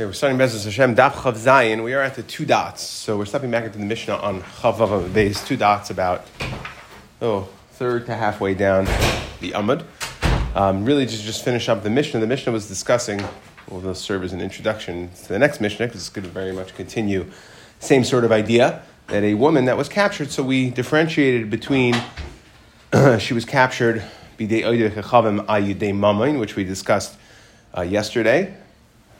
Okay, we're starting Bezos Hashem Daf Chav Zayin. We are at the two dots, so we're stepping back into the Mishnah on Chav Beis. Two dots about oh third to halfway down the Amud. Um, really, just just finish up the Mishnah. The Mishnah was discussing. Well, will serve as an introduction to the next Mishnah because it's going to very much continue same sort of idea that a woman that was captured. So we differentiated between she was captured which we discussed uh, yesterday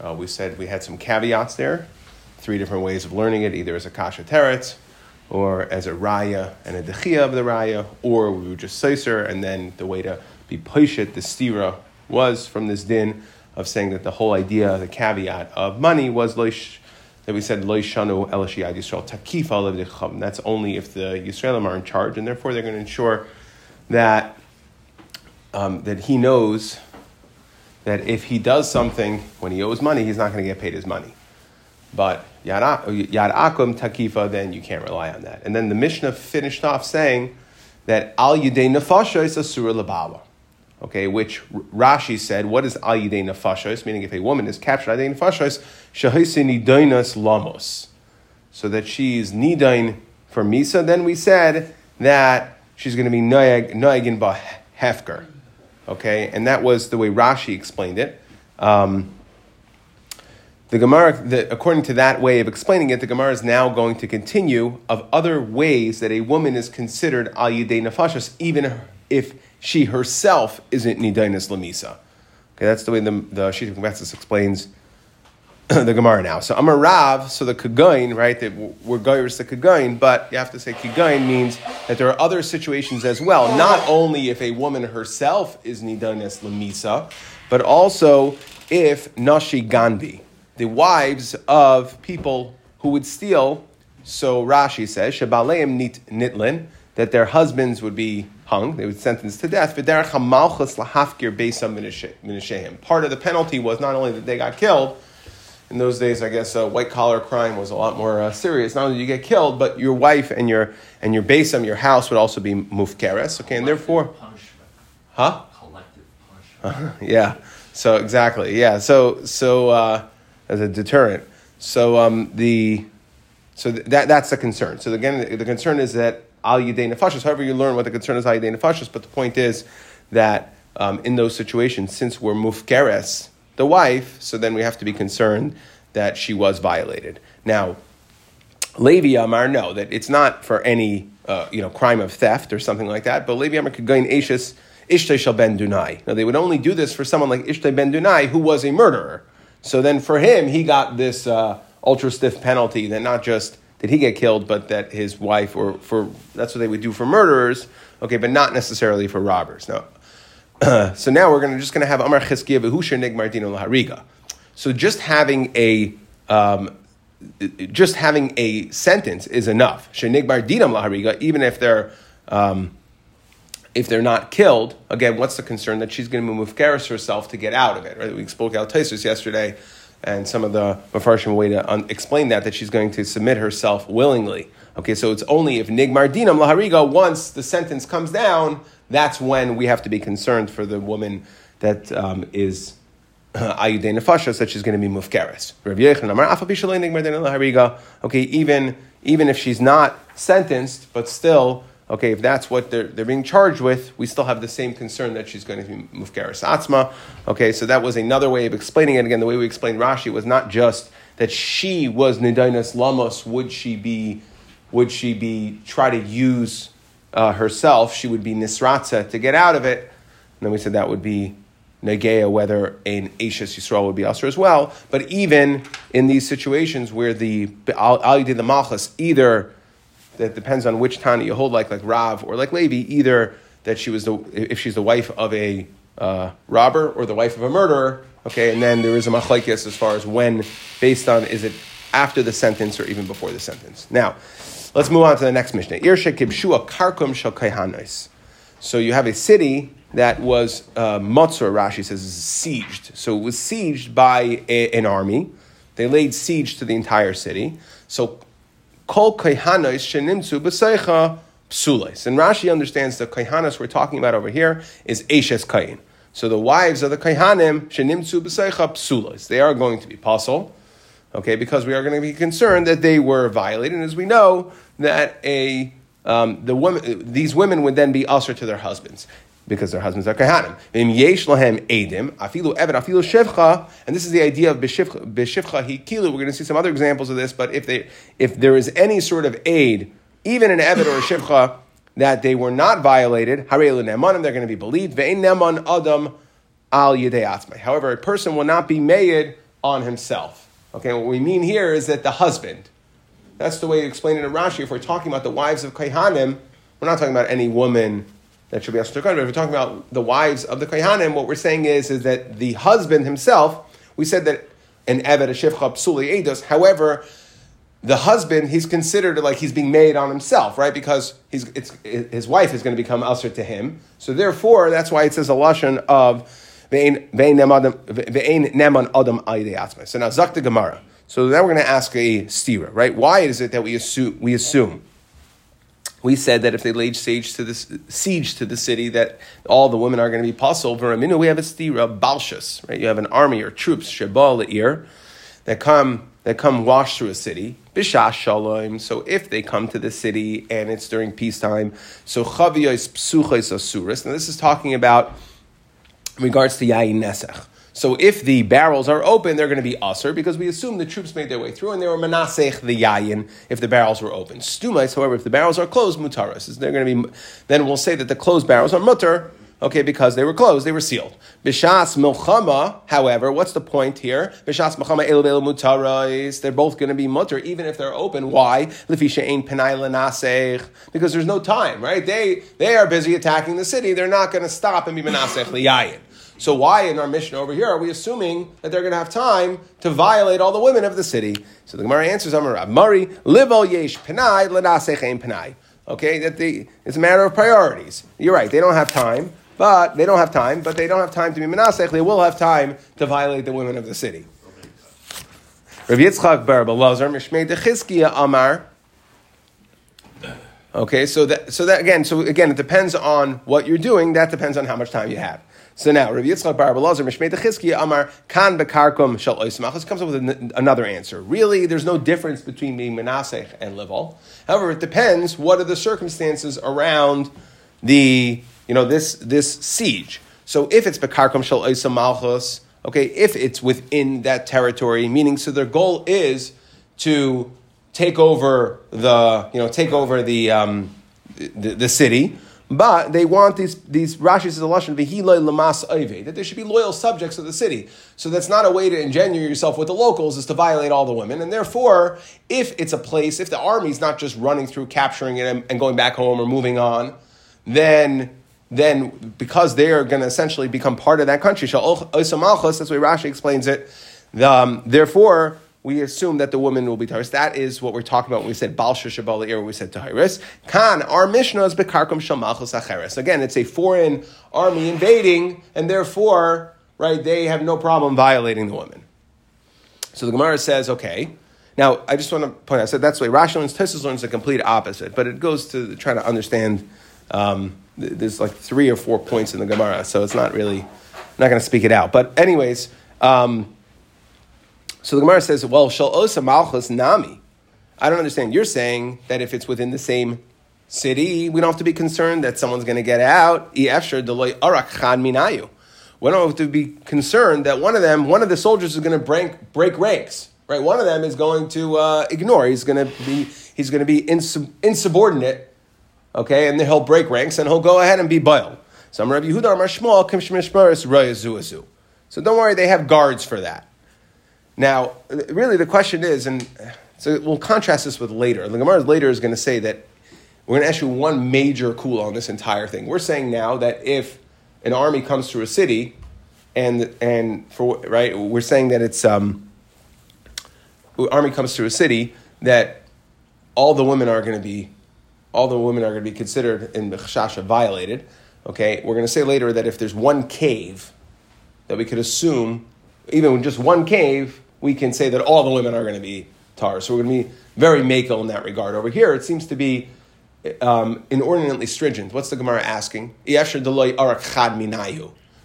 uh, we said we had some caveats there, three different ways of learning it, either as a kasha teretz, or as a raya and a dechia of the raya, or we would just seiser, and then the way to be poishet, the stira, was from this din of saying that the whole idea, the caveat of money was loish, that we said loishanu elashiyad Yisrael takif takifa That's only if the Yisraelim are in charge, and therefore they're going to ensure that um, that he knows that if he does something when he owes money, he's not going to get paid his money. But yad akum takifa, then you can't rely on that. And then the Mishnah finished off saying that al yidei nefasha is asura labala. Okay, which Rashi said, what is al yidei nefashos? Meaning, if a woman is captured al yidei nefashos, shahisi nidoinas lamos, so that she's nidain for misa. Then we said that she's going to be noyag noyagin ba hefker. Okay, and that was the way Rashi explained it. Um, the Gemara, the, according to that way of explaining it, the Gemara is now going to continue of other ways that a woman is considered al yidei nefashas, even if she herself isn't nidainis lamisa. Okay, that's the way the the Shita explains the Gemara now. So Amar Rav, so the Kagain, right? That we're goyers the Kagain, but you have to say Kagain means that there are other situations as well. Not only if a woman herself is nidanes lemisa, but also if nashi gandhi, the wives of people who would steal. So Rashi says shabaleim nit nitlin that their husbands would be hung, they would sentence to death. Part of the penalty was not only that they got killed in those days, I guess uh, white collar crime was a lot more uh, serious. Not only did you get killed, but your wife and your and your basam, your house would also be mufkeres. Okay, and therefore, punishment. huh? Collective punishment. Uh, yeah. So exactly, yeah. So so uh, as a deterrent. So um, the so th- that that's the concern. So again, the concern is that al yidei nefashis. However, you learn what the concern is al yidei nefashis, but the point is that um, in those situations, since we're mufkeres the wife, so then we have to be concerned that she was violated. Now, Levi Amar, no, that it's not for any uh, you know crime of theft or something like that. But Levi Amar could gain Ashis Ishtay Shal Ben Dunai. Now they would only do this for someone like Ishtay Ben Dunai who was a murderer. So then for him, he got this uh, ultra stiff penalty that not just did he get killed, but that his wife or for that's what they would do for murderers. Okay, but not necessarily for robbers. Now so now we're gonna, just going to have Amar Chizkiya Behusha Nigmar Dino Lahariga. So just having a um, just having a sentence is enough. Shenigmar Dinam Lahariga, even if they're um, if they're not killed. Again, what's the concern that she's going to move Karis herself to get out of it? Right? We spoke out Taisus yesterday, and some of the Mafarshim way to un- explain that that she's going to submit herself willingly. Okay, so it's only if Nigmar Dinam Lahariga, once the sentence comes down, that's when we have to be concerned for the woman that um, is ayudei nefashos that she's going to be mufkeres. Okay, even even if she's not sentenced, but still, okay, if that's what they're, they're being charged with, we still have the same concern that she's going to be mufkeres atzma. Okay, so that was another way of explaining it. Again, the way we explained Rashi was not just that she was nidainas lamos. Would she be? Would she be try to use uh, herself, she would be nisratza to get out of it. And then we said that would be negeya, whether an Ashes Yisrael would be usher as well. But even in these situations where the al did the malchus, either that depends on which Tani you hold, like like Rav or like Levi, either that she was the if she's the wife of a uh, robber or the wife of a murderer. Okay, and then there is a machlekes as far as when, based on is it after the sentence or even before the sentence. Now. Let's move on to the next Mishnah. Kibshua karkum. So you have a city that was uh, Rashi says, sieged. So it was sieged by a, an army. They laid siege to the entire city. So kol kaihanos shenimtzu b'seicha psules. And Rashi understands the kaihanos we're talking about over here is Eshes Kain. So the wives of the kaihanim shenimtzu b'seicha psules. They are going to be puzzle. Okay, because we are going to be concerned that they were violated, and as we know that a um, the women, these women would then be usher to their husbands because their husbands are kahanim. and this is the idea of b'shivcha hikilu. We're going to see some other examples of this, but if they if there is any sort of aid, even an eved or a shivcha, that they were not violated, nemanim, they're going to be believed. Neman adam al However, a person will not be made on himself. Okay, what we mean here is that the husband. That's the way you explain it in Rashi. If we're talking about the wives of Kaihanim, we're not talking about any woman that should be asked to But if we're talking about the wives of the Kaihanim, what we're saying is, is that the husband himself, we said that an Eved, a Shivcha, Psuli Eidos, however, the husband, he's considered like he's being made on himself, right? Because his wife is going to become usher to him. So therefore, that's why it says a lashon of So now zakta gemara. So now we're going to ask a stira, right? Why is it that we assume we assume we said that if they laid siege to the siege to the city, that all the women are going to be puzzled. Veraminu, we have a stira balshus, right? You have an army or troops shebal ear that come that come wash through a city. Bishash shalom. So if they come to the city and it's during peacetime, so chaviyos psuchos asuris. Now this is talking about in regards to yayin nesach. So if the barrels are open, they're going to be usher because we assume the troops made their way through and they were manasech the yayin if the barrels were open. Stumais, however, if the barrels are closed, mutaras. They're going to be. Then we'll say that the closed barrels are mutar. Okay, because they were closed, they were sealed. Bishas milchama, however, what's the point here? Bishas milchama el mutarais. They're both going to be mutter, even if they're open. Why? Lefisha ein penai Because there's no time, right? They they are busy attacking the city. They're not going to stop and be menasech liyayin. So why in our mission over here are we assuming that they're going to have time to violate all the women of the city? So the Gemara answers, Amar Mari, live all yesh penai, lenasech penai. Okay, that the, it's a matter of priorities. You're right, they don't have time, but they don't have time, but they don't have time to be menasech. They will have time to violate the women of the city. Rabbi Yitzchak Bar Mishmei Dechizkiya Amar. Okay, so that so that again, so again, it depends on what you're doing. That depends on how much time you have. So now, Rabbi Yitzchak Bar Belazar Mishmei Dechizkiya Amar Kan Bekarkum Shal Oismachas comes up with an, another answer. Really, there's no difference between being Menasech and Lival. However, it depends what are the circumstances around the you know this this siege. So if it's Bekarkum Shal Oisam okay, if it's within that territory, meaning so their goal is to take over the you know take over the um, the, the city but they want these, these Rashi's lashon v'hiloi lamas that there should be loyal subjects of the city. So that's not a way to engender yourself with the locals, is to violate all the women. And therefore, if it's a place, if the army's not just running through, capturing it, and, and going back home or moving on, then then because they are going to essentially become part of that country, that's the way Rashi explains it. The, um, therefore, we assume that the woman will be Taurus. That is what we're talking about when we said Baal Shabal when we said Taurus. Khan, our Mishnah is Bekarkum Shalmachos Acheres. Again, it's a foreign army invading, and therefore, right, they have no problem violating the woman. So the Gemara says, okay. Now, I just want to point out, I said that's way Rashi learns, Tesis learns the complete opposite, but it goes to try to understand. Um, there's like three or four points in the Gemara, so it's not really, I'm not going to speak it out. But, anyways, um, so the Gemara says, well, shal osa malchus nami. I don't understand. You're saying that if it's within the same city, we don't have to be concerned that someone's going to get out. We don't have to be concerned that one of them, one of the soldiers is going to break, break ranks. Right? One of them is going to uh, ignore. He's going to be he's going to be insub- insubordinate. Okay, and then he'll break ranks and he'll go ahead and be boiled. So I'm Rabbi Yehuda Amar Shmuel So don't worry, they have guards for that. Now, really, the question is, and so we'll contrast this with later. The Gemara later is going to say that we're going to you one major cool on this entire thing. We're saying now that if an army comes through a city, and and for right, we're saying that it's um, army comes through a city that all the women are going to be, all the women are going to be considered in the chashasha violated. Okay, we're going to say later that if there's one cave, that we could assume, even just one cave, we can say that all the women are going to be tar. So we're going to be very makel in that regard. Over here, it seems to be um, inordinately stringent. What's the Gemara asking?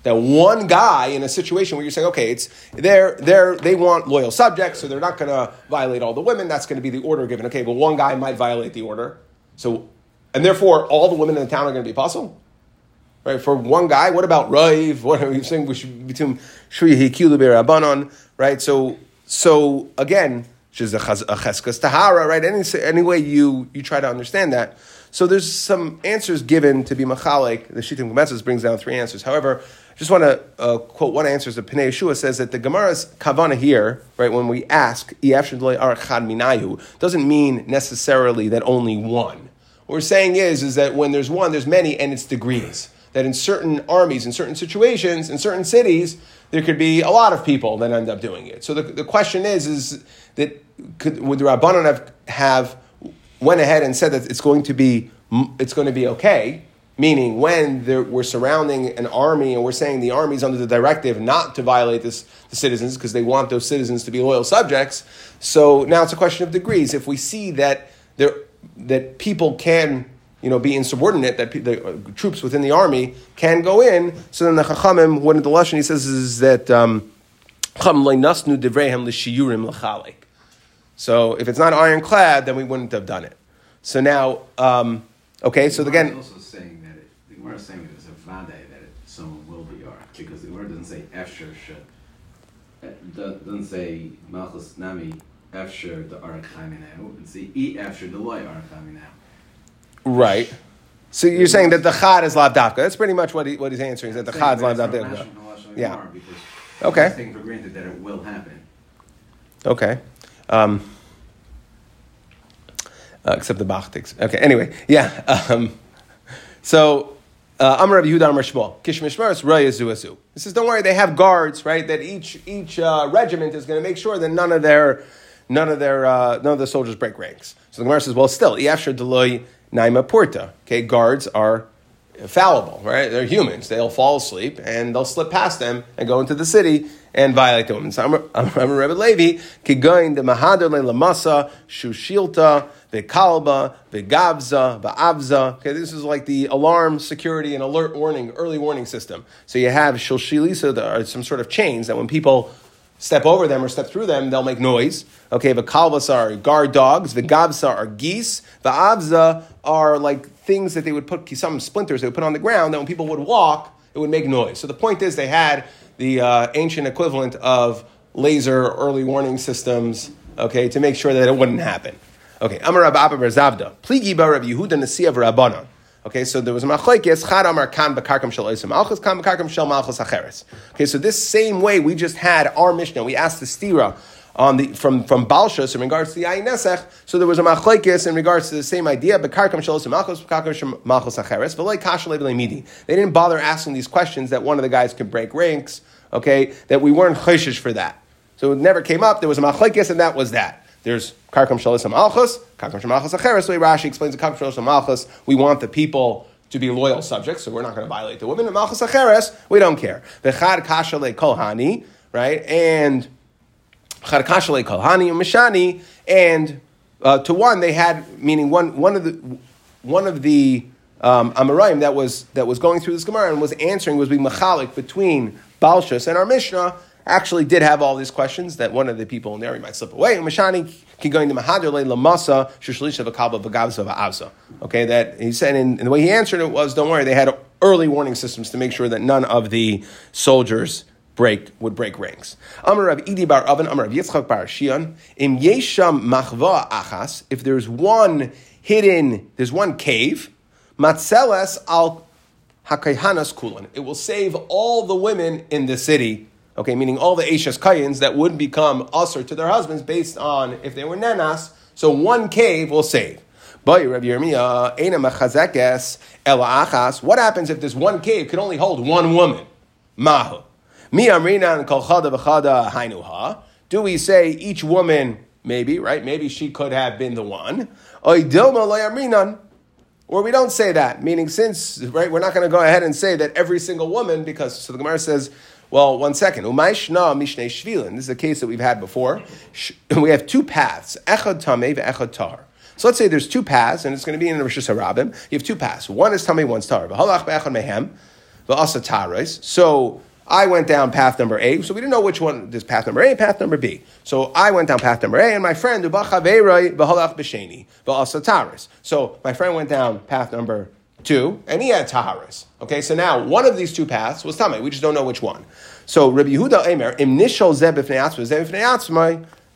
that one guy in a situation where you're saying, okay, it's they're they're they want loyal subjects, so they're not going to violate all the women. That's going to be the order given. Okay, but one guy might violate the order, so and therefore all the women in the town are going to be apostle. Right, for one guy, what about Raiv? What are we saying between Shri Hikilu? Right, so so again, is a cheskas tahara, right? Any, any way you, you try to understand that. So there's some answers given to be machalik. The Shittim Gemetzes brings down three answers. However, I just want to uh, quote one answer. The Pnei Yehoshua says that the Gemara's kavana here, right, when we ask, doesn't mean necessarily that only one. What we're saying is, is that when there's one, there's many, and it's degrees. That in certain armies, in certain situations, in certain cities, there could be a lot of people that end up doing it. So the, the question is, is that could, would the Rabbanon have, have went ahead and said that it's going to be it's going to be okay, meaning when we're surrounding an army and we're saying the army is under the directive not to violate this, the citizens because they want those citizens to be loyal subjects. So now it's a question of degrees. If we see that there that people can you know, be insubordinate, that the uh, troops within the army can go in. So then the Chachamim, one of the Lashon he says is that um, so if it's not ironclad, then we wouldn't have done it. So now, um, okay, so again. also saying that it, the Gemara is saying that it's a vade that it, someone will be ark because the Gemara doesn't say efsher should. It doesn't say malchus nami efsher the ark now. It's the e efsher the loy ark now. Right. So you're saying that the chad is lavdavka. That's pretty much what, he, what he's answering. Is that the chad is lavdavka. Yeah. Okay. Taking for granted that it will happen. Okay. Um, uh, except the Bachtiks. Okay, anyway, yeah. Um, so, uh, Amar Rabbi Yehuda Amar Shmuel, Kish Mishmaris Azu. He says, don't worry, they have guards, right? That each each uh, regiment is going to make sure that none of their none of their uh, none of the soldiers break ranks. So the Gemara says, well, still, Yafshar Deloy Naima Porta. Okay, guards are fallible, right? They're humans. They'll fall asleep and they'll slip past them and go into the city and violate the women. So I'm, I'm a Rebbe Levi, kigoin the mahadar le lamasa, shushilta, kalba, the avza. Okay, this is like the alarm, security, and alert warning, early warning system. So you have shilshilisa, there are some sort of chains that when people step over them or step through them, they'll make noise. Okay, the kalvas are guard dogs, the gavsa are geese, the avza are like things that they would put some splinters they would put on the ground that when people would walk, it would make noise. So the point is they had the uh, ancient equivalent of laser early warning systems, okay, to make sure that it wouldn't happen. Okay, Amar Abba Zavda, Pligi Bar Yehuda Nasi of Rabbanon. Okay, so there was a machlekes chad amar kan bekarkam shel oisim malchus kan bekarkam shel malchus acheres. Okay, so this same way we just had our mishnah. We asked the stira on the from from Balshus in regards to the Ayin Nesech. So there was a machlekes in regards to the same idea. Bekarkam shel oisim malchus bekarkam shel malchus acheres. V'loy kasha midi. They didn't bother asking these questions that one of the guys could break ranks. Okay, that we weren't chayshish for that. So it never came up. There was a machlekes, and that was that. There's karkam shalis malchus, karkam malchus acheres. Way Rashi explains the karkam shalis malchus, we want the people to be loyal subjects, so we're not going to violate the women. And malchus acheres, we don't care. The chad kashale kolhani, right? And chad kashale kolhani and mishani, and uh, to one they had meaning one one of the one of the um, Amoraim that was that was going through this Gemara and was answering was being machalik between Balshus and our Mishnah actually did have all these questions that one of the people in there might slip away. Mashani can go into Mahadale Lamasa Shushlisha Vakaba Vagavza Va'avza. Okay, that he said, and, and the way he answered it was, don't worry, they had early warning systems to make sure that none of the soldiers break would break ranks. Amar Rav Idi Bar Oven, Amar Rav Yitzchak Bar Shion, Im Yesham Machva Achas, if there's one hidden, there's one cave, Matzeles al Hakayhanas Kulan. It will save all the women in the city Okay, meaning all the Ashes Kayans that would become usher to their husbands based on if they were nenas. So one cave will save. But Rabbi Yirmiyah. What happens if this one cave could only hold one woman? Mahu. Mi amrina and hainuha. Do we say each woman, maybe, right? Maybe she could have been the one. Or we don't say that, meaning since, right, we're not going to go ahead and say that every single woman, because, so the Gemara says, well, one second. Umayshna mishnei shvilin. This is a case that we've had before. We have two paths: echad tamei ve'echad tar. So let's say there's two paths, and it's going to be in the Rosh Hashanah. You have two paths. One is tamei, one's tar. V'halach be'echad mehem. So I went down path number A, so we didn't know which one is path number A, path number B. So I went down path number A, and my friend So my friend went down path number two, and he had taharis. Okay, so now one of these two paths was tamei. We just don't know which one. So Rabbi Yehuda Emer, initial zeb zeb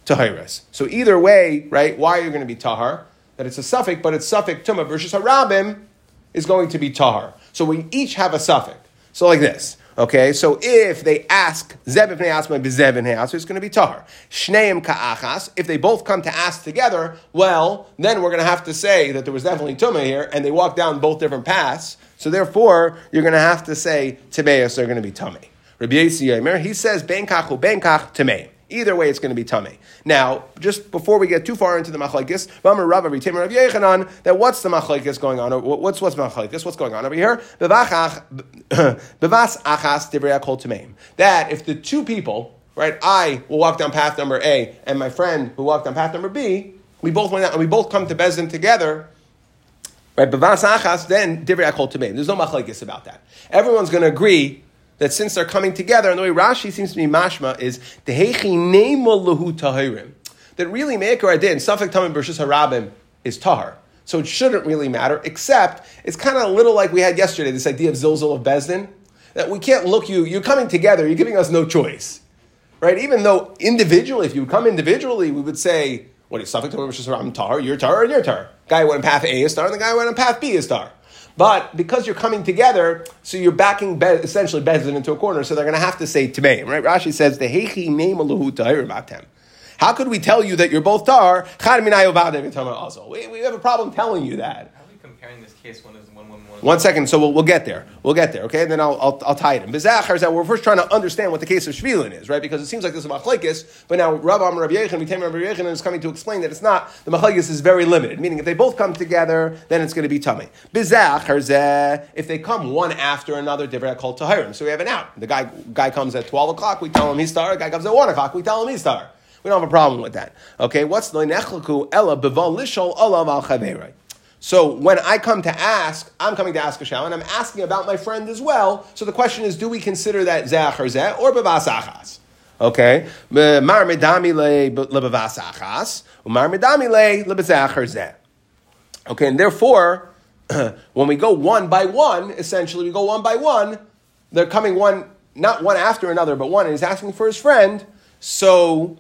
taharis. So either way, right? Why are you going to be tahar? That it's a suffix, but it's suffix tumah versus harabim is going to be tahar. So we each have a suffix. So like this. Okay, so if they ask Zeb ibn Asma b'Zeb ibn it's going to be Tahar. Shneim ka'achas, if they both come to ask together, well, then we're going to have to say that there was definitely Tumah here, and they walk down both different paths. So therefore, you're going to have to say Tibeus, they're going to be Tummy. Rabbi Yisrael, he says, Ben kachu, ben kach, Timei. Either way, it's going to be tummy. Now, just before we get too far into the machlekes, that what's the machlekes going on? What's what's machlekes? What's going on over here? Bevas achas That if the two people, right, I will walk down path number A, and my friend will walk down path number B, we both went out and we both come to Bezdin together. Right, bevas achas, then divrei. There's no machlekes about that. Everyone's going to agree that since they're coming together, and the way Rashi seems to be mashma is dehechi lahu tahirim. That really Meikar Adin, Safek Tamim versus Harabim, is tahar. So it shouldn't really matter, except it's kind of a little like we had yesterday, this idea of zilzal of Bezdin, that we can't look you, you're coming together, you're giving us no choice. Right? Even though individually, if you come individually, we would say, what is Safek Tamim versus Harabim tahar, your tahar and your tahar. Guy went on path A is tahar, and the guy went on path B is tahar. But because you're coming together, so you're backing be- essentially Bezin into a corner, so they're going to have to say Timeim, right? Rashi says, the Hechi name Matem. How could we tell you that you're both tar? We, we have a problem telling you that. Comparing this case one is one one one? One second, so we'll, we'll get there. We'll get there, okay? And then I'll, I'll, I'll tie it in. Bizachar is that we're first trying to understand what the case of Shvilin is, right? Because it seems like this is a machlekes, but now Rav Amar Rabbi Yechon, Vitem Rabbi Yechon is coming to explain that it's not, the machlekes is very limited, meaning if they both come together, then it's going to be tummy. Bizachar if they come one after another, different called Tahirim. So we have an out. The guy, guy comes at 12 o'clock, we tell him he's star. The guy comes at 1 o'clock, we tell him he's star. We don't have a problem with that. Okay, what's the nechlaku ella beval lishol olav al so when I come to ask, I'm coming to ask a shal, and I'm asking about my friend as well. So the question is, do we consider that zeh or zeh or bevas achas? Okay, mar medami le lebevas achas, mar medami le lebezeh zeh. Okay, and therefore, when we go one by one, essentially we go one by one. They're coming one, not one after another, but one, and he's asking for his friend. So,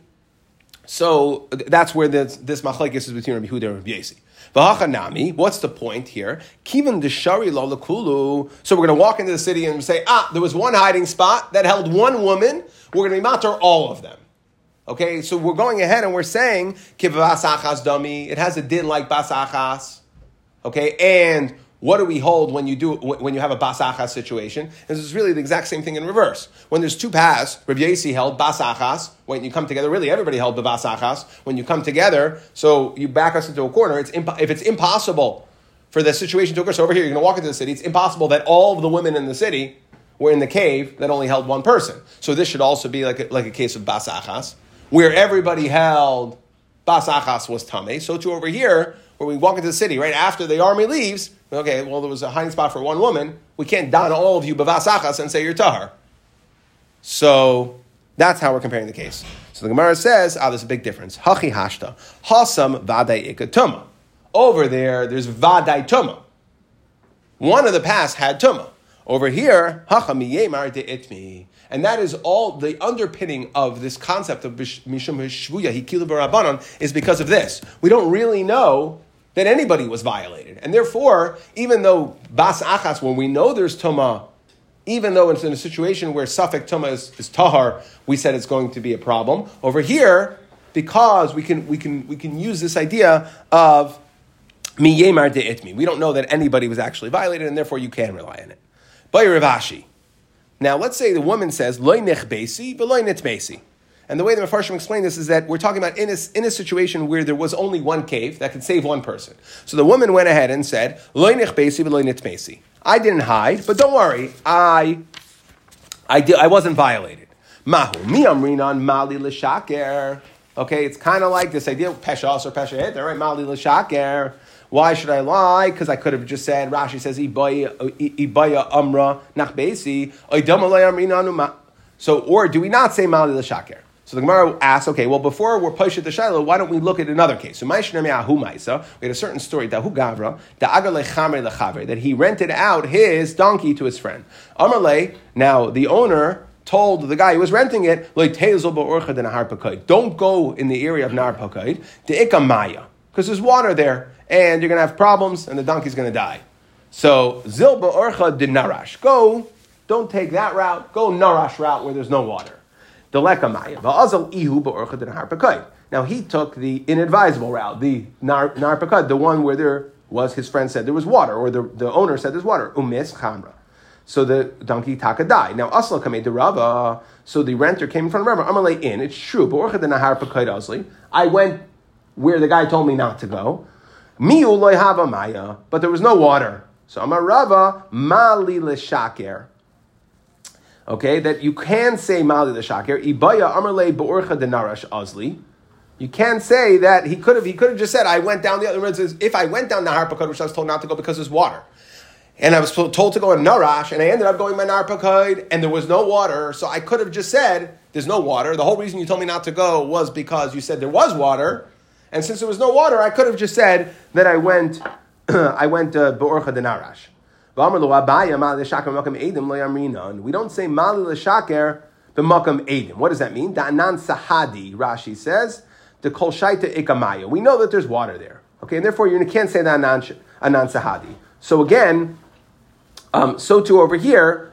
so that's where this, this machlekes is between Rabbi Huda and Rabbi Yesi. What's the point here? Kivan deshari. So we're going to walk into the city and say, ah, there was one hiding spot that held one woman. We're going to be matter all of them. Okay, so we're going ahead and we're saying kivas achas dami. It has a din like basachas. Okay, and what do we hold when you do when you have a basachas situation? This is really the exact same thing in reverse. When there's two paths, Rabbi Yasi held basachas. When you come together, really everybody held the basachas. When you come together, so you back us into a corner. It's imp- if it's impossible for the situation to occur. So over here, you're going to walk into the city. It's impossible that all of the women in the city were in the cave that only held one person. So this should also be like a, like a case of basachas, where everybody held basachas was tame. So to over here, where we walk into the city right after the army leaves Okay, well, there was a hiding spot for one woman. We can't don all of you bavasachas and say you're tahar. So that's how we're comparing the case. So the Gemara says, ah, there's a big difference. Hachi hashta. Hasam vaday ikatuma. Over there, there's vaday tuma. One of the past had tuma. Over here, hachamiyemar de itmi. And that is all the underpinning of this concept of mishum hishvuya hikilu barabanon is because of this. We don't really know that anybody was violated. And therefore, even though bas achas, when we know there's tuma, even though it's in a situation where suffix tuma is, is tahar, we said it's going to be a problem. Over here, because we can, we can, we can use this idea of miyemar de itmi. We don't know that anybody was actually violated, and therefore you can rely on it. By Rav Ashi. Now, let's say the woman says, loy nech besi, loy. And the way the Mefarshim explain this is that we're talking about in a, in a situation where there was only one cave that could save one person. So the woman went ahead and said, I didn't hide, but don't worry, I, I, did, I wasn't violated. Mahu, mi amrinan mali l'shaker. Okay, it's kind of like this idea of pesha or pesha right? Mali l'shaker. Why should I lie? Because I could have just said, Rashi says, Ibaya Amra Nachbesi, So, or do we not say Mali L'Shaker? So the Gemara asks, okay, well, before we're pushed the Shiloh, why don't we look at another case? So we had a certain story, that he rented out his donkey to his friend. Amarle, now the owner told the guy who was renting it, don't go in the area of Nar Pakaid, to Maya, because there's water there, and you're going to have problems, and the donkey's going to die. So, Zilba Orcha de Narash. Go, don't take that route, go Narash route where there's no water. Now he took the inadvisable route, the nar, narpakad, the one where there was his friend said there was water, or the, the owner said there's water. Umis chamra. So the donkey taka died. Now asla kame de Rava. So the renter came from Rava. Amalei in. It's true. But nahar pakad asli. I went where the guy told me not to go. Mi Miu hava maya. But there was no water. So Amar Rava mali l'shaker okay, that you can say Mali the Shakir, Ibaya Amarle Beorcha Denarash Azli. You can say that he could have he could have just said, I went down the other words if I went down the Harpakad, which I was told not to go because there's water. And I was told to go in Narash, and I ended up going my Narpakad, and there was no water, so I could have just said, There's no water. The whole reason you told me not to go was because you said there was water. And since there was no water, I could have just said that I went I went uh, Beorcha Denarash. We don't say mali l'shaker b'makam edim. What does that mean? Da'anan sahadi, Rashi says, the kol shaita ikamaya. We know that there's water there. Okay, and therefore you can't say that anan, anan sahadi. So again, um, so too over here,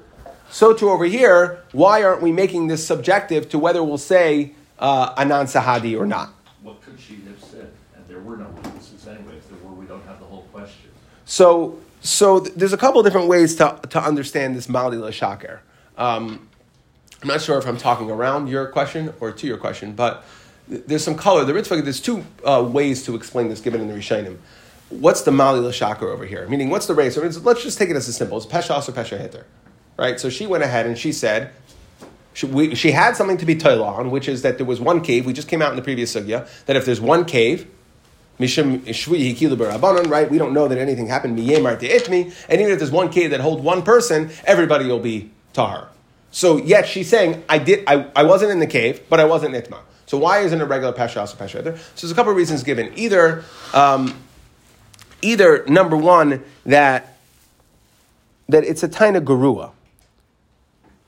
so too over here, why aren't we making this subjective to whether we'll say uh, anan sahadi or not? What could she have said? And there were no witnesses anyway. If there were, we don't have the whole question. So so th- there's a couple different ways to, to understand this Mali Lashaker. Um, I'm not sure if I'm talking around your question or to your question, but th- there's some color. The Ritva, there's two uh, ways to explain this given in the Rishonim. What's the Mali Lashaker over here? Meaning, what's the race? let's just take it as a simple. It's Pesha or Pesha Hitter. Right? So she went ahead and she said, she, we, she had something to be toila on, which is that there was one cave. We just came out in the previous sugya that if there's one cave, Hikilu Barabanan, right? We don't know that anything happened. Itmi. And even if there's one cave that holds one person, everybody will be Tahar. So yet she's saying, I did I, I wasn't in the cave, but I wasn't Itma. So why isn't a regular Pesha also Pesha So there's a couple of reasons given. Either um, either number one, that that it's a Taina Garua.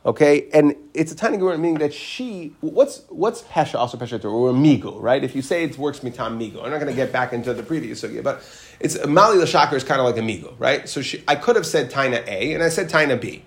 Okay, and it's a tiny girl meaning that she. What's what's pesha also pesha or migu, right? If you say it works mitam migu, I'm not going to get back into the previous sugya, but it's mali l'shaker is kind of like a migu, right? So she, I could have said taina A and I said taina B.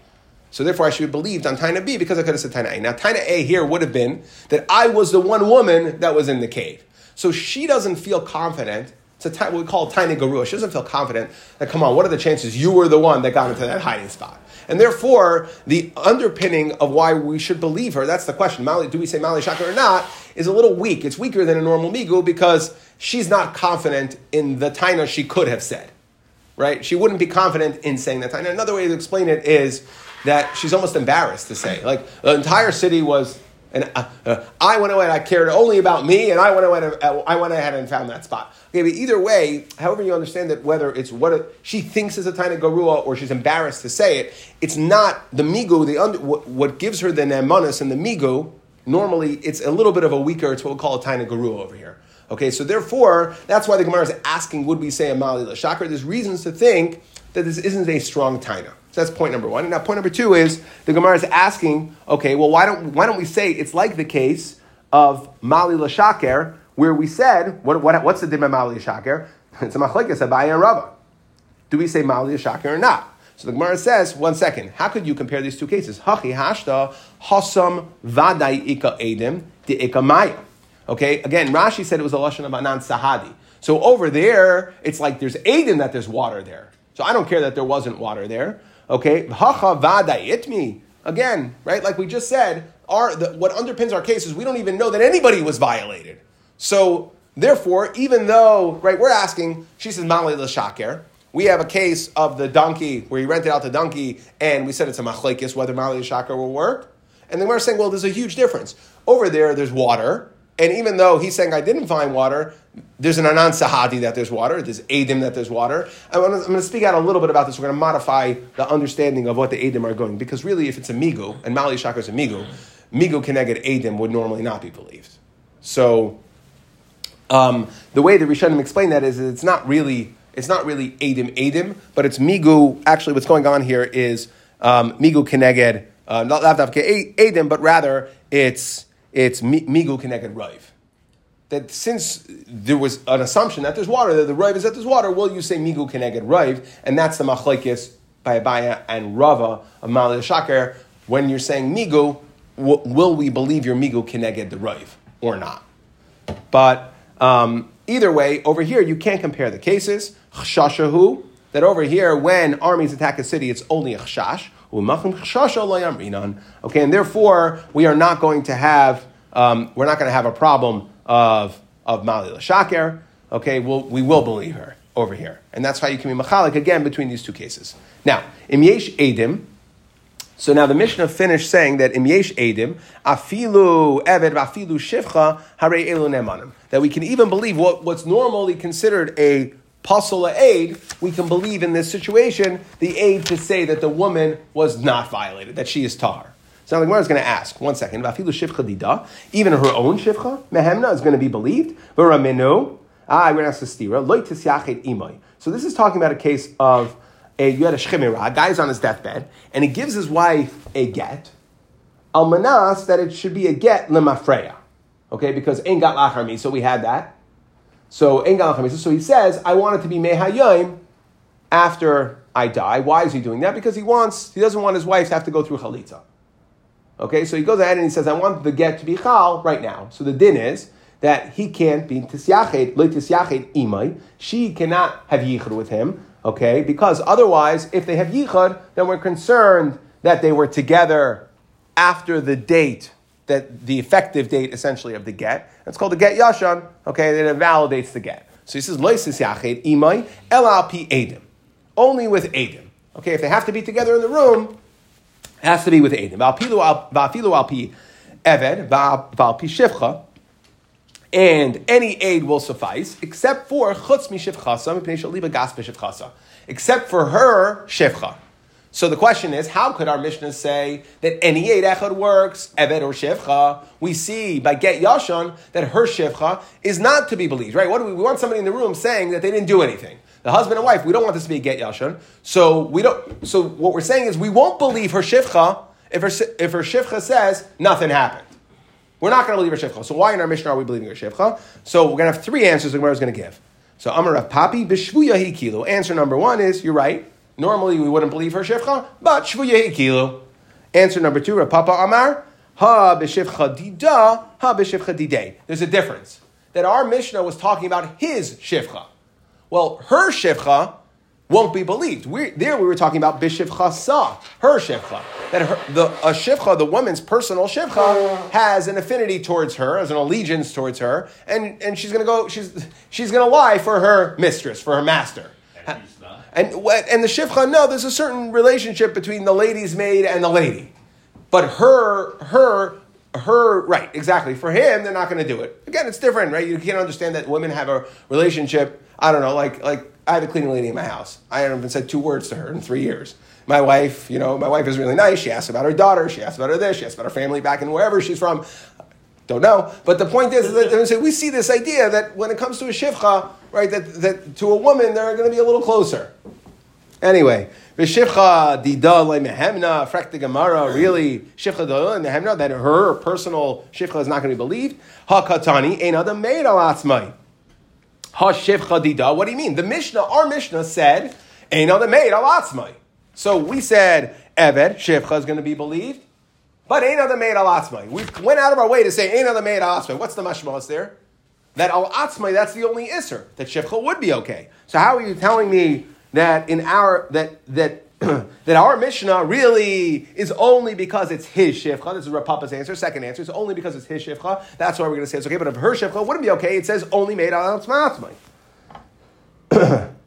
So therefore, I should be believed on Taina B because I could have said Taina A. Now, Taina A here would have been that I was the one woman that was in the cave. So she doesn't feel confident. It's a what we call Taina Garua. She doesn't feel confident that, come on, what are the chances you were the one that got into that hiding spot? And therefore, the underpinning of why we should believe her, that's the question. Mali, do we say Mali Shaka or not, is a little weak. It's weaker than a normal Migu because she's not confident in the Taina she could have said. Right? She wouldn't be confident in saying that Taina. Another way to explain it is that she's almost embarrassed to say. Like, the entire city was and uh, uh, I went away and I cared only about me, and I went, away and, uh, I went ahead and found that spot. Okay, but either way, however you understand that, whether it's what a, she thinks is a tiny garua or she's embarrassed to say it, it's not the migu. The under, what, what, gives her the nemanis and the migu. Normally, it's a little bit of a weaker. It's what we call a tiny garua over here. Okay, so therefore, that's why the Gemara is asking, would we say a mali l'shakar? There's reasons to think that this isn't a strong taina. So that's point number one. Now, point number two is the Gemara is asking, okay, well, why don't, why don't we say it's like the case of Mali Lashaker, where we said, what, what, what's the of Mali Lashaker? It's a machlekes Abaye and Rava. Do we say Mali Lashaker or not? So the Gemara says, one second, how could you compare these two cases? Hachi hashta hasam vadai ika edim di ika maya. Okay, again, Rashi said it was a lashon of anan sahadi. So over there, it's like there's edim that there's water there. So I don't care that there wasn't water there. Okay, hacha vada itmi. Again, right? Like we just said, our, the, what underpins our case is we don't even know that anybody was violated. So therefore, even though right, we're asking, she says mali l'shaker. We have a case of the donkey where he rented out the donkey, and we said it's a machlekes whether mali l'shaker will work. And then we're saying, well, there's a huge difference over there. There's water, And even though he's saying I didn't find water, there's an anan sahadi that there's water. There's edim that there's water. I'm going to speak out a little bit about this. We're going to modify the understanding of what the edim are going because really, if it's a migu and mali shakar is a migu, migu keneged edim would normally not be believed. So um, the way the Rishonim explain that is it's not really it's not really edim edim, but it's migu. Actually, what's going on here is um, migu keneged uh, not lavdavke edim, but rather it's it's migu keneged rive. That since there was an assumption that there's water, that the rive is that there's water, will you say migu keneged rive? And that's the machlekes by Abaye and Rava of Malil Shaker. When you're saying migu, will we believe your migu keneged the rive or not? But um, either way, over here you can't compare the cases. Chshashahu, that over here when armies attack a city, it's only a chshash. Okay, and therefore we are not going to have um, we're not going to have a problem of of Mali Shaker. Okay, we'll, we will believe her over here, and that's how you can be machalik again between these two cases. Now, im yesh edim. So now the Mishnah finished saying that im yesh edim afilu eved afilu shivcha hare elu nemanim. That we can even believe what, what's normally considered a pasula aid, we can believe in this situation the aid to say that the woman was not violated, that she is tahar. So now the Gemara is going to ask, one second, even her own shivcha, mehemna, is going to be believed. V'ramenu, ah, going to ask the. So this is talking about a case of a, you had a shchimira, a guy's on his deathbed, and he gives his wife a get, almanas, that it should be a get lemafreya. Okay, because ain't got lacharmi, so we had that. So so he says, I want it to be mehayim after I die. Why is he doing that? Because he wants, he doesn't want his wife to have to go through chalitza. Okay, so he goes ahead and he says, I want the get to be chal right now. So the din is that he can't be tisyached, le tisyached imay. She cannot have yichud with him. Okay, because otherwise, if they have yichud, then we're concerned that they were together after the date that the effective date essentially of the get. It's called the get yashan. Okay, that it validates the get. So he says loisis yached imay elal edim, only with edim. Okay, if they have to be together in the room, it has to be with edim. Va'afilu al pi eved va'al pi shivcha. And any aid will suffice, except for chutz mi shivchasa, except for her shivcha. So the question is, how could our Mishnah say that any eight echad works, eved or shivcha? We see by get Yashon that her shivcha is not to be believed, right? What do we, we want somebody in the room saying that they didn't do anything? The husband and wife, we don't want this to be a get Yashon. So we don't. So what we're saying is we won't believe her shivcha if her if her shivcha says nothing happened. We're not going to believe her shivcha. So why in our Mishnah are we believing her shivcha? So we're going to have three answers the Gemara is going to give. So Amar Papi b'shvuya kilo. Answer number one is you're right. Normally we wouldn't believe her shivcha, but shvuya kilu. Answer number two, Rav Papa Amar, ha b'shivcha dida, ha b'shivcha didei. There's a difference. That our Mishnah was talking about his shivcha. Well, her shivcha won't be believed. we there we were talking about bishivcha sa, her shivcha. That her, the a shivcha, the woman's personal shivcha, has an affinity towards her, has an allegiance towards her, and, and she's gonna go, she's she's gonna lie for her mistress, for her master. And. And, and the shivcha, no, there's a certain relationship between the lady's maid and the lady. But her, her, her, right, exactly. For him, they're not going to do it. Again, it's different, right? You can't understand that women have a relationship. I don't know, like, like I have a cleaning lady in my house. I haven't even said two words to her in three years. My wife, you know, my wife is really nice. She asks about her daughter. She asks about her this. She asks about her family back in wherever she's from. Don't know. But the point is that we see this idea that when it comes to a shivcha, right, that, that to a woman, they're going to be a little closer. Anyway, V'shivcha dida mehemna frak the Gemara really shivcha dida mehemna that her personal shivcha is not going to be believed. Ha katani ein adam made al atzmai. Ha shivcha dida. What do you mean? The Mishnah, our Mishnah said ein adam made al atzmai. So we said Eved shivcha is going to be believed, but ein adam made al atzmai. We went out of our way to say ein adam made al atzmai. What's the mashmalas there? That al atzmai that's the only isser that shivcha would be okay. So how are you telling me? that in our that that that our Mishnah really is only because it's his shifcha. This is Rav Papa's answer. Second answer is only because it's his shifcha. That's why we're going to say it's okay. But if her shifcha wouldn't be okay, it says only made of tzmatzmai.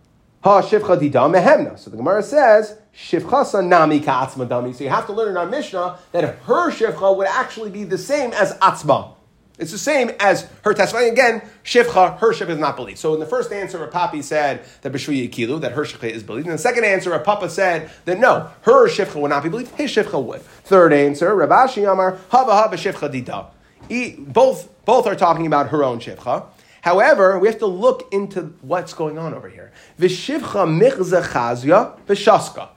Ha shifcha dida mehemna. So the Gemara says shifcha nami ka'atzma dami. So you have to learn in our Mishnah that her shifcha would actually be the same as atzma. It's the same as her testimony. Again, Shivcha, her Shivcha is not believed. So in the first answer, a Papi said that B'Shvi Yikilu, that her Shivcha is believed. In the second answer, a Papa said that no, her Shivcha would not be believed, his Shivcha would. Third answer, Rav Ashi Amar, Hava Hava Shivcha Dida. E- Both, both are talking about her own Shivcha. However, we have to look into what's going on over here. V'shivcha michza chazya v'shaska.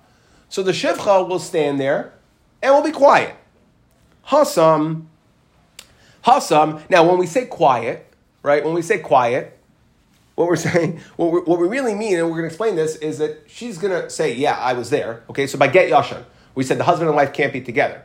So the shivcha will stand there and will be quiet. Hasam, hasam. Now, when we say quiet, right? When we say quiet, what we're saying, what, we what we really mean, and we're going to explain this, is that she's going to say, "Yeah, I was there." Okay, so by get yashan, we said the husband and wife can't be together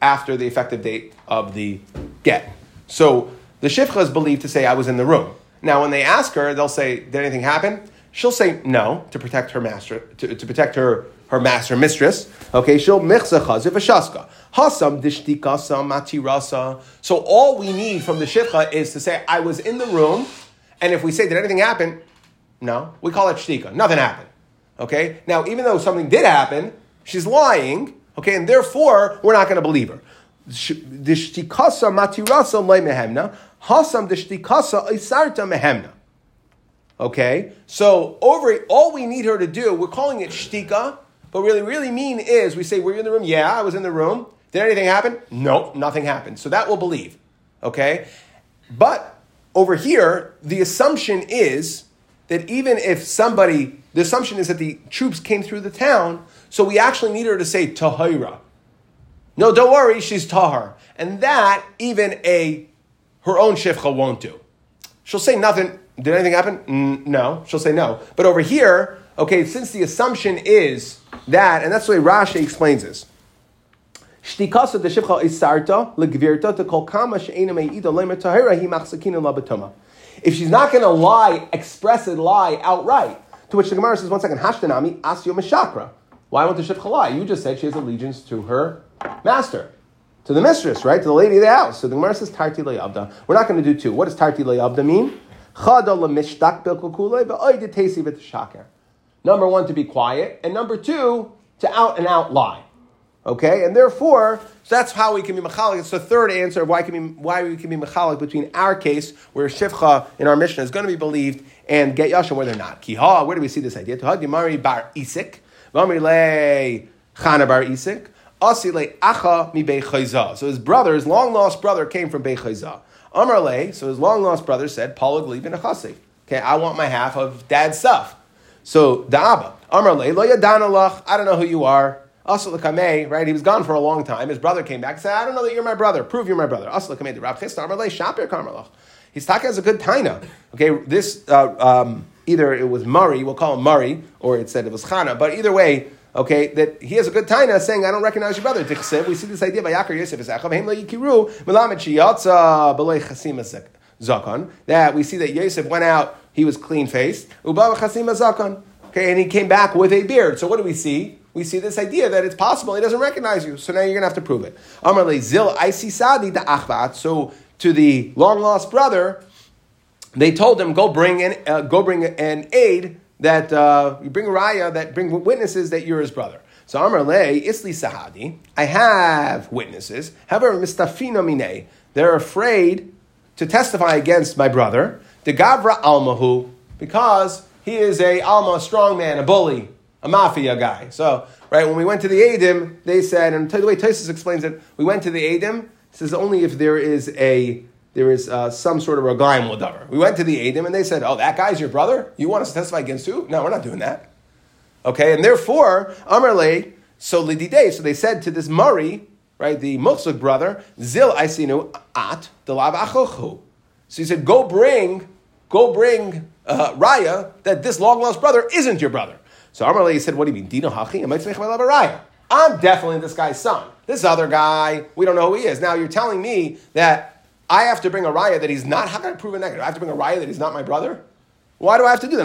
after the effective date of the get. So the shivcha is believed to say, "I was in the room." Now, when they ask her, they'll say, "Did anything happen?" She'll say no to protect her master, to, to protect her her master mistress. Okay, she'll michza chaziv v'shaska. Hasam dishtikasa matirasa. So all we need from the shivcha is to say, I was in the room, and if we say, did anything happen? No, we call it shtika. Nothing happened. Okay, now even though something did happen, she's lying. Okay, and therefore we're not going to believe her. Dishtikasa matirasa mehemna. Hasam dishtikasa isarta mehemna. Okay, so over all we need her to do, we're calling it shtika, but really, really mean is we say, Were you in the room? Yeah, I was in the room. Did anything happen? No, nothing happened. So that we'll believe. Okay? But over here, the assumption is that even if somebody, the assumption is that the troops came through the town, so we actually need her to say Tahira. No, don't worry, she's Tahar. And that even a her own shifcha won't do. She'll say nothing. Did anything happen? No. She'll say no. But over here, okay, since the assumption is that, and that's the way Rashi explains this. Shtikasa de shivcha isarta to kama lemer tahira hi machsakina labatoma. If she's not going to lie, express it lie outright, to which the Gemara says, one second, hashtanami asyo meshakra. Why won't the shivcha lie? You just said she has allegiance to her master, to the mistress, right? To the lady of the house. So the Gemara says, tarti le'avda. We're not going to do two. What does tarti le'avda mean? Number one, to be quiet, and number two, to out and out lie. Okay, and therefore, so that's how we can be machalik. It's the third answer of why, can be, why we can be machalik between our case, where shivcha in our mission is going to be believed, and get yashim where they're not. Kiha, where do we see this idea? Tuhad Yamari bar Isik, Vamri le Chana bar Isik, Asi le Acha mi Bei So his brother, his long lost brother, came from Bei Chayza. Amar le, so his long lost brother said, Paul Gliv in Okay, I want my half of dad's stuff. So the Abba, Amar le, lo yadanalach, I don't know who you are. Asal Kameh, right? He was gone for a long time. His brother came back and said, I don't know that you're my brother. Prove you're my brother. Asal Kameh, the Rav Chisda, Amar le, Shapir Karmalach. His taka has a good taina. Okay, this, uh, um, either it was Murray, we'll call him Murray, or it said it was Chana, but either way, okay, that he has a good taina saying, I don't recognize your brother. We see this idea by Yakar Yosef, that we see that Yosef went out, he was clean faced, okay, and he came back with a beard. So what do we see? We see this idea that it's possible he doesn't recognize you, so now you're going to have to prove it. Zil Sadi So to the long lost brother, they told him, go bring an, uh, go bring an aid that, uh, you bring raya that bring witnesses that you're his brother. So Amar Le, Isli Sahadi, I have witnesses. However, Mistafina Mine, they're afraid to testify against my brother, the Gavra Almahu, because he is a Alma, a strong man, a bully, a mafia guy. So, right, when we went to the Adim, they said, and the way Tosis explains it, we went to the Adim, says only if there is a there is uh, some sort of ragayim whatever. We went to the Adim and they said, "Oh, that guy's your brother. You want us to testify against who? No, we're not doing that." Okay, and therefore, Amarle, so lididei. So they said to this Murray, right, the Muksuk brother, Zil Aisinu at the lav achochu. So he said, "Go bring, go bring uh, Raya that this long lost brother isn't your brother." So Amarle said, "What do you mean, Dino Hachi? I'm definitely this guy's son. This other guy, we don't know who he is. Now you're telling me that I have to bring a raya that he's not. How can I prove a negative? I have to bring a raya that he's not my brother. Why do I have to do that?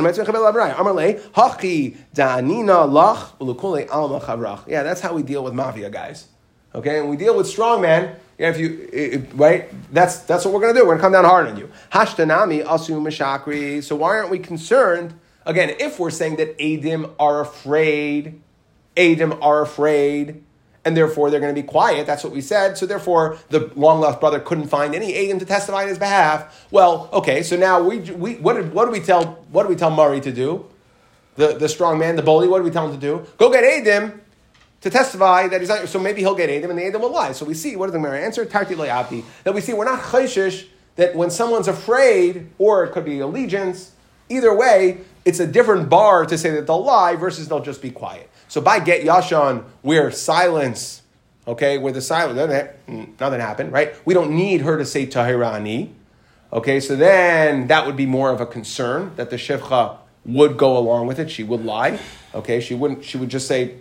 Yeah, that's how we deal with mafia guys. Okay, and we deal with strong men. Yeah, if you right, that's that's what we're to do. We're to come down hard on you. Hashtanami asu mashakri. So why aren't we concerned? Again, if we're saying that Adim are afraid, Adim are afraid, and therefore they're going to be quiet. That's what we said. So therefore, the long lost brother couldn't find any Adim to testify on his behalf. Well, okay, so now we, we what, did, what do we tell what do we tell Murray to do? The, the strong man, the bully, what do we tell him to do? Go get Adim to testify that he's not, so maybe he'll get Adim and the Adim will lie. So we see, what does the Gemara answer? Tarti. That we see we're not chayshish, that when someone's afraid, or it could be allegiance, either way, it's a different bar to say that they'll lie versus they'll just be quiet. So by get Yashan, where silence, okay, where the silence, nothing, happened, right? We don't need her to say Tahirani. Okay, so then that would be more of a concern that the Shivcha would go along with it. She would lie. Okay, she wouldn't, she would just say,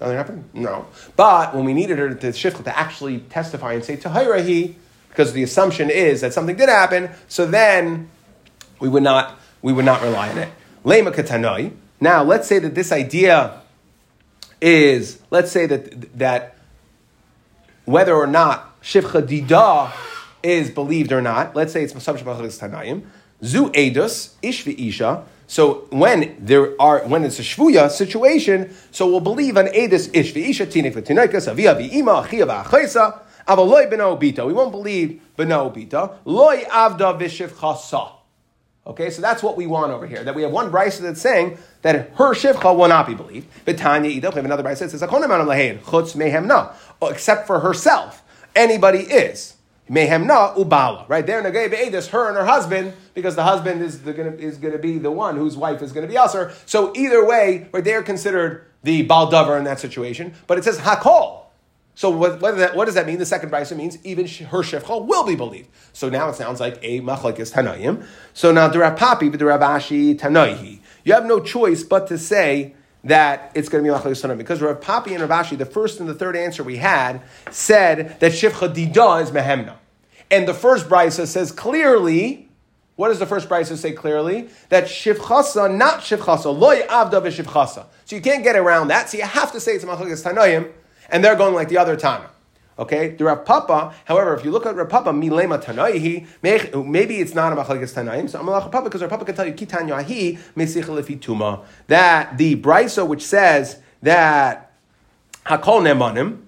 Nothing happened? No. But when we needed her to shift to actually testify and say Tahirahi, because the assumption is that something did happen, so then we would not we would not rely on it. Lema katanoi. Now let's say that this idea is let's say that that whether or not shivcha dida is believed or not. Let's say it's assumption tanayim. Zu edus ish isha so when there are when it's a shvuya situation, so we'll believe an edis ish v'isha tinik v'tinaikas avia v'ima achia v'achaysa avaloi beno bita. We won't believe beno bita loy avda v'shiv chasa. Okay, so that's what we want over here. That we have one brisa that's saying that her shivcha will not be believed. But Tanya we have another brisa that says chutz mehem na, oh, except for herself. Anybody is. Mehemna ubala. Right there, Nagay Be'edis, her and her husband, because the husband is, the, gonna, is going to be the one whose wife is going to be Aser. So either way, right, they're considered the Baldavar in that situation. But it says Hakol. So what, what, that, what, does that mean? The second brisa means even her shefcha will be believed. So now it sounds like a machlekes tanayim. So now the Papi, the Rav Ashi tanayhi. You have no choice but to say that it's going to be Machlekes Tanayim. Because Rav Papi and Rav Ashi, the first and the third answer we had, said that Shifcha Dida is Mehemna. And the first brisa says clearly, what does the first brisa say clearly? That Shivchasa, not Shivchasa, loy avda v'Shivchasa. So you can't get around that, so you have to say it's Machlekes Tanayim, and they're going like the other Tana. Okay, the Rav Papa, however, if you look at Rav Papa, milema tanaihi, maybe it's not a machlekes tanaim. So I'm a Papa because Rav Papa can tell you kitan yahi tuma that the brisa which says that hakol nemanim.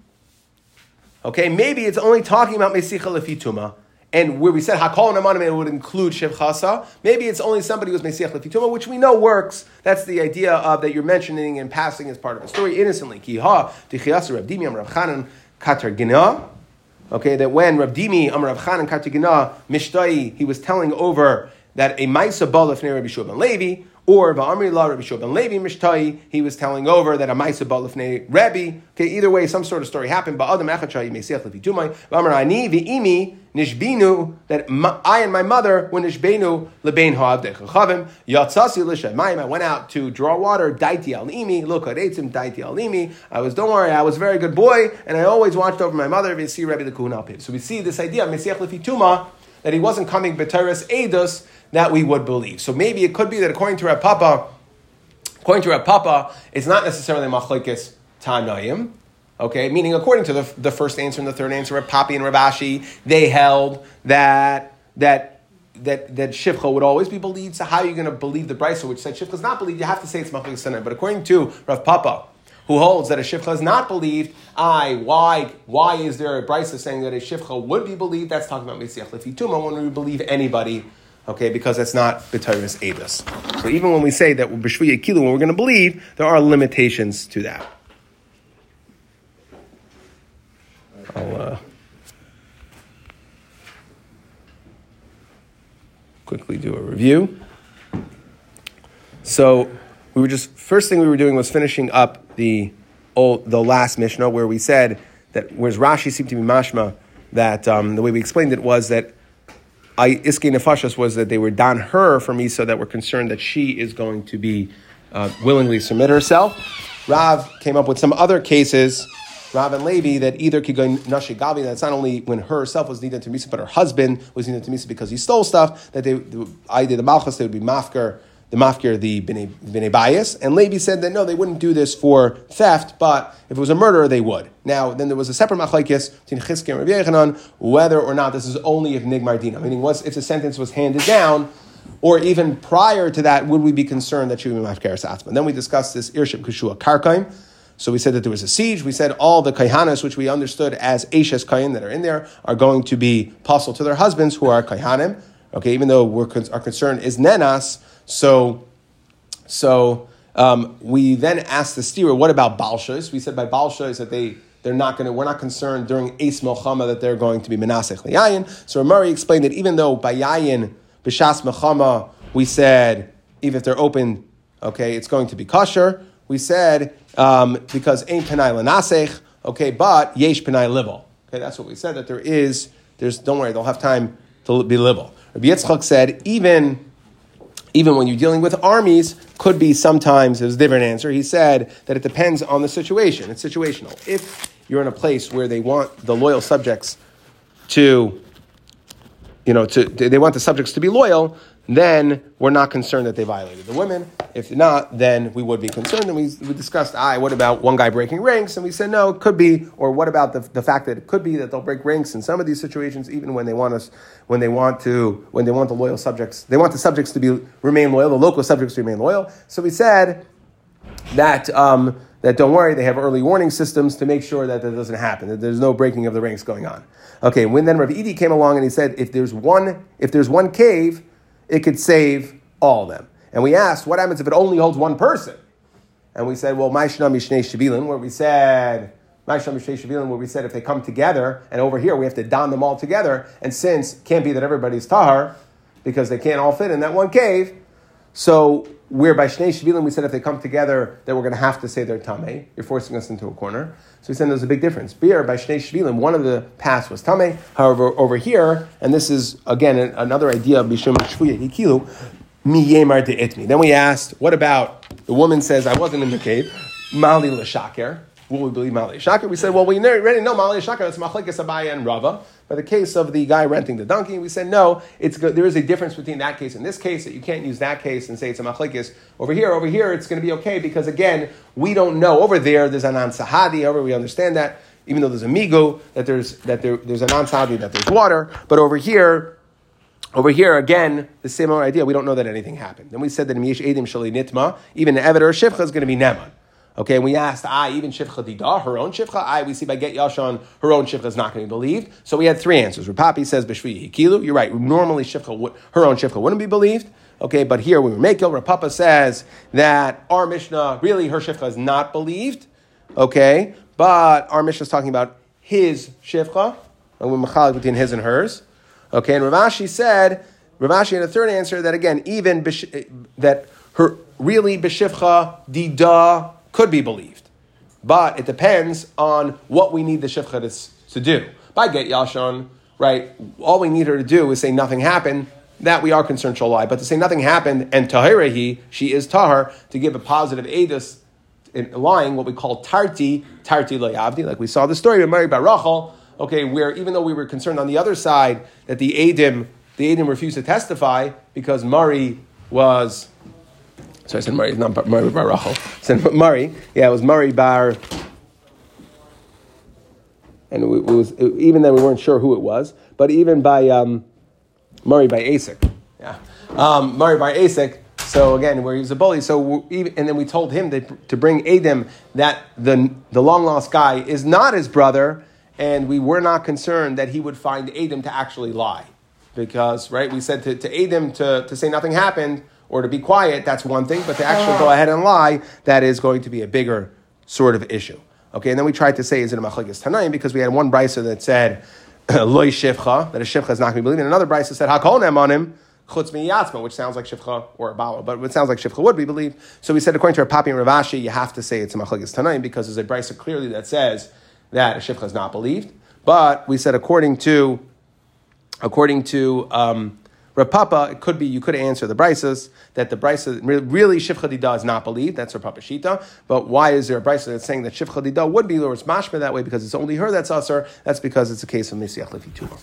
Okay, maybe it's only talking about mesichel tuma. And where we said hakol nemanim, it would include shevchasa. Maybe it's only somebody who's mesiach lefituma, which we know works. That's the idea of that you're mentioning and passing as part of a story innocently. Kiha tichiyasu Rav Dimiam Rav Chanan Katar Gina. Okay, that when Rav Dimi, Amar Rav Chan and Katar Gina, Mishtai, he was telling over that a Maisa near Rabbi Shua ben Levi, or Va'amri La Rabbi Shua ben Levi Mishtai, he was telling over that a Maisa Balafne Rabbi. Okay, either way, some sort of story happened. But Adam Echachai Mesiach Levi Tumai, Va'amar Ani V'imi Nishbinu, that I and my mother were Nishbenu Lebein Ha'avdech Chavim, Yatzasi Lishamayim, I went out to draw water, Daiti Al Imi, look at Eitzim, Daiti Al Imi. I was, don't worry, I was a very good boy, and I always watched over my mother, V'si Rabbi Lekun Alpiv. So we see this idea, Mesiach Levi Tumah, that he wasn't coming B'teres Eidos, that we would believe. So maybe it could be that according to Rav Papa, according to Rav Papa, it's not necessarily machlekes tanayim. Okay, meaning according to the, the first answer and the third answer, Papi and Rav Ashi, they held that that that that shivcha would always be believed. So how are you going to believe the brisa which said shivcha is not believed? You have to say it's machlekes tanayim. But according to Rav Papa, who holds that a shivcha is not believed, I why why is there a brisa saying that a shivcha would be believed? That's talking about mesiach lefituma when we believe anybody okay, because that's not B'Tairis Avis. So even when we say that B'Shvuya Kilu, when we're going to believe, there are limitations to that. I'll uh, quickly do a review. So we were just first thing we were doing was finishing up the old, the last Mishnah where we said that whereas Rashi seemed to be mashma that um, the way we explained it was that I iske nefashas was that they were don her from Esau that were concerned that she is going to be uh, willingly submit herself. Rav came up with some other cases, Rav and Levi, that either could go nashi gavi. That's not only when herself was needed to misa, but her husband was needed to misa because he stole stuff. That they, did the malchus, they would be mafker the mafkir, the bnei bias, and Levi said that no, they wouldn't do this for theft, but if it was a murder, they would. Now, then there was a separate machlekes between Chizki and Rabbi Yochanan whether or not this is only if nigmar dina, meaning once if the sentence was handed down, or even prior to that, would we be concerned that she would be mafkir satzman? Then we discussed this irship kishua karkaim. So we said that there was a siege. We said all the kaihanas, which we understood as Ashes kain that are in there, are going to be possible to their husbands who are kaihanim. Okay, even though we're, our concern is nenas, so so um, we then asked the steerer, what about balshas? We said by balshas that they they're not going to. We're not concerned during Ace Melchama that they're going to be menasech liyayin. So Murray explained that even though by yayin b'shas Melchama we said even if they're open, okay, it's going to be kosher. We said um, because ain't penai lenasech, okay, but yesh penai livel. Okay, that's what we said that there is. There's don't worry, they'll have time to be livel. Rabbi Yitzchak said even even when you're dealing with armies, could be sometimes, there's a different answer. He said that it depends on the situation. It's situational. If you're in a place where they want the loyal subjects to, you know, to, they want the subjects to be loyal, then we're not concerned that they violated the women. If not, then we would be concerned. And we, we discussed, I, what about one guy breaking ranks? And we said, no, it could be. Or what about the, the fact that it could be that they'll break ranks in some of these situations, even when they want us, when they want to, when they want the loyal subjects, they want the subjects to be remain loyal, the local subjects to remain loyal. So we said that um, that don't worry, they have early warning systems to make sure that that doesn't happen, that there's no breaking of the ranks going on. Okay, when then Rav Edi came along and he said, if there's one, if there's one cave it could save all of them. And we asked, what happens if it only holds one person? And we said, well, Maishnam Mishnei Shabilin, where we said, Maishnam Mishnei Shabilin, where we said if they come together, and over here we have to don them all together, and since can't be that everybody's tahar, because they can't all fit in that one cave, so where by Shnei Shvilim we said if they come together that we're going to have to say they're Tameh. You're forcing us into a corner. So we said there's a big difference. Beer by Shnei Shvilim, one of the paths was Tameh. However, over here, and this is again another idea of Bishum Shvuya Hikilu, Mi Yemar de Itmi. Then we asked, what about the woman says, I wasn't in the cave, Mali Lashaker. Will we believe Mali Lashaker? We said, well, we already know Mali Lashaker, it's Machlekes Abaye and Rava. By the case of the guy renting the donkey, we said no. It's good. There is a difference between that case and this case that you can't use that case and say it's a machlekes. Over here, over here, it's going to be okay because again, we don't know. Over there, there's an ansahadi. Over we understand that even though there's a migo that there's that there, there's an ansahadi that there's water, but over here. Over here, again, the same idea. We don't know that anything happened. Then we said that Mish Edim Shali Nitma, even the Eved or Shivcha is going to be Neman. Okay, and we asked, I even Shivcha Dida, her own Shivcha, I, we see by Get Yashon, her own Shivcha is not going to be believed. So we had three answers. Rav Papi says, Bishvi Hikilu, you're right, normally Shivcha, her own Shivcha wouldn't be believed. Okay, but here we were making, Rav Papa says that our Mishnah, really her Shivcha is not believed. Okay, but our Mishnah is talking about his Shivcha, and we're between his and hers. Okay, and Rav Ashi said, Rav Ashi had a third answer that again, even that her really Bishivcha Dida could be believed. But it depends on what we need the Shifcha to, do. By Get Yashon, right, all we need her to do is say nothing happened, that we are concerned she'll lie. But to say nothing happened and Tahirahi, she is Tahar, to give a positive Adis in lying, what we call Tarti, Tarti Layavdi, like we saw the story of Mary Barachal, okay, where even though we were concerned on the other side that the Adim, the Adim refused to testify because Murray was so I said Murray, not Murray Bar Rachel. I said Murray. Yeah, it was Murray Bar. And it was even then we weren't sure who it was, but even by um, Murray by Asik, yeah, um, Murray by Asik. So again, where he was a bully. So even, and then we told him that, to bring Adam that the the long lost guy is not his brother, and we were not concerned that he would find Adam to actually lie, because right we said to, to Adam to, to say nothing happened or to be quiet, that's one thing, but to actually go ahead and lie, that is going to be a bigger sort of issue. Okay, and then we tried to say, is it a machlekes tanaim? Because we had one brisa that said, loy shivcha, that a shivcha is not going to be believed, and another brisa said, hakol on him, chutz yatzma, which sounds like shivcha or a bala, but it sounds like shivcha would be believed. So we said, according to our papi and Rav Ashi, you have to say it's a machlekes tanaim because there's a brisa clearly that says that a shivcha is not believed. But we said, according to, according to, um, Rav Papa, it could be you could answer the Brisas that the Brisa really Shifcha Dida is not believed. That's Rav Papa Shita. But why is there a Brisa that's saying that Shifcha Dida would be Loris Mashma that way because it's only her that's usher? That's because it's a case of Mesiach Lefi Tumah.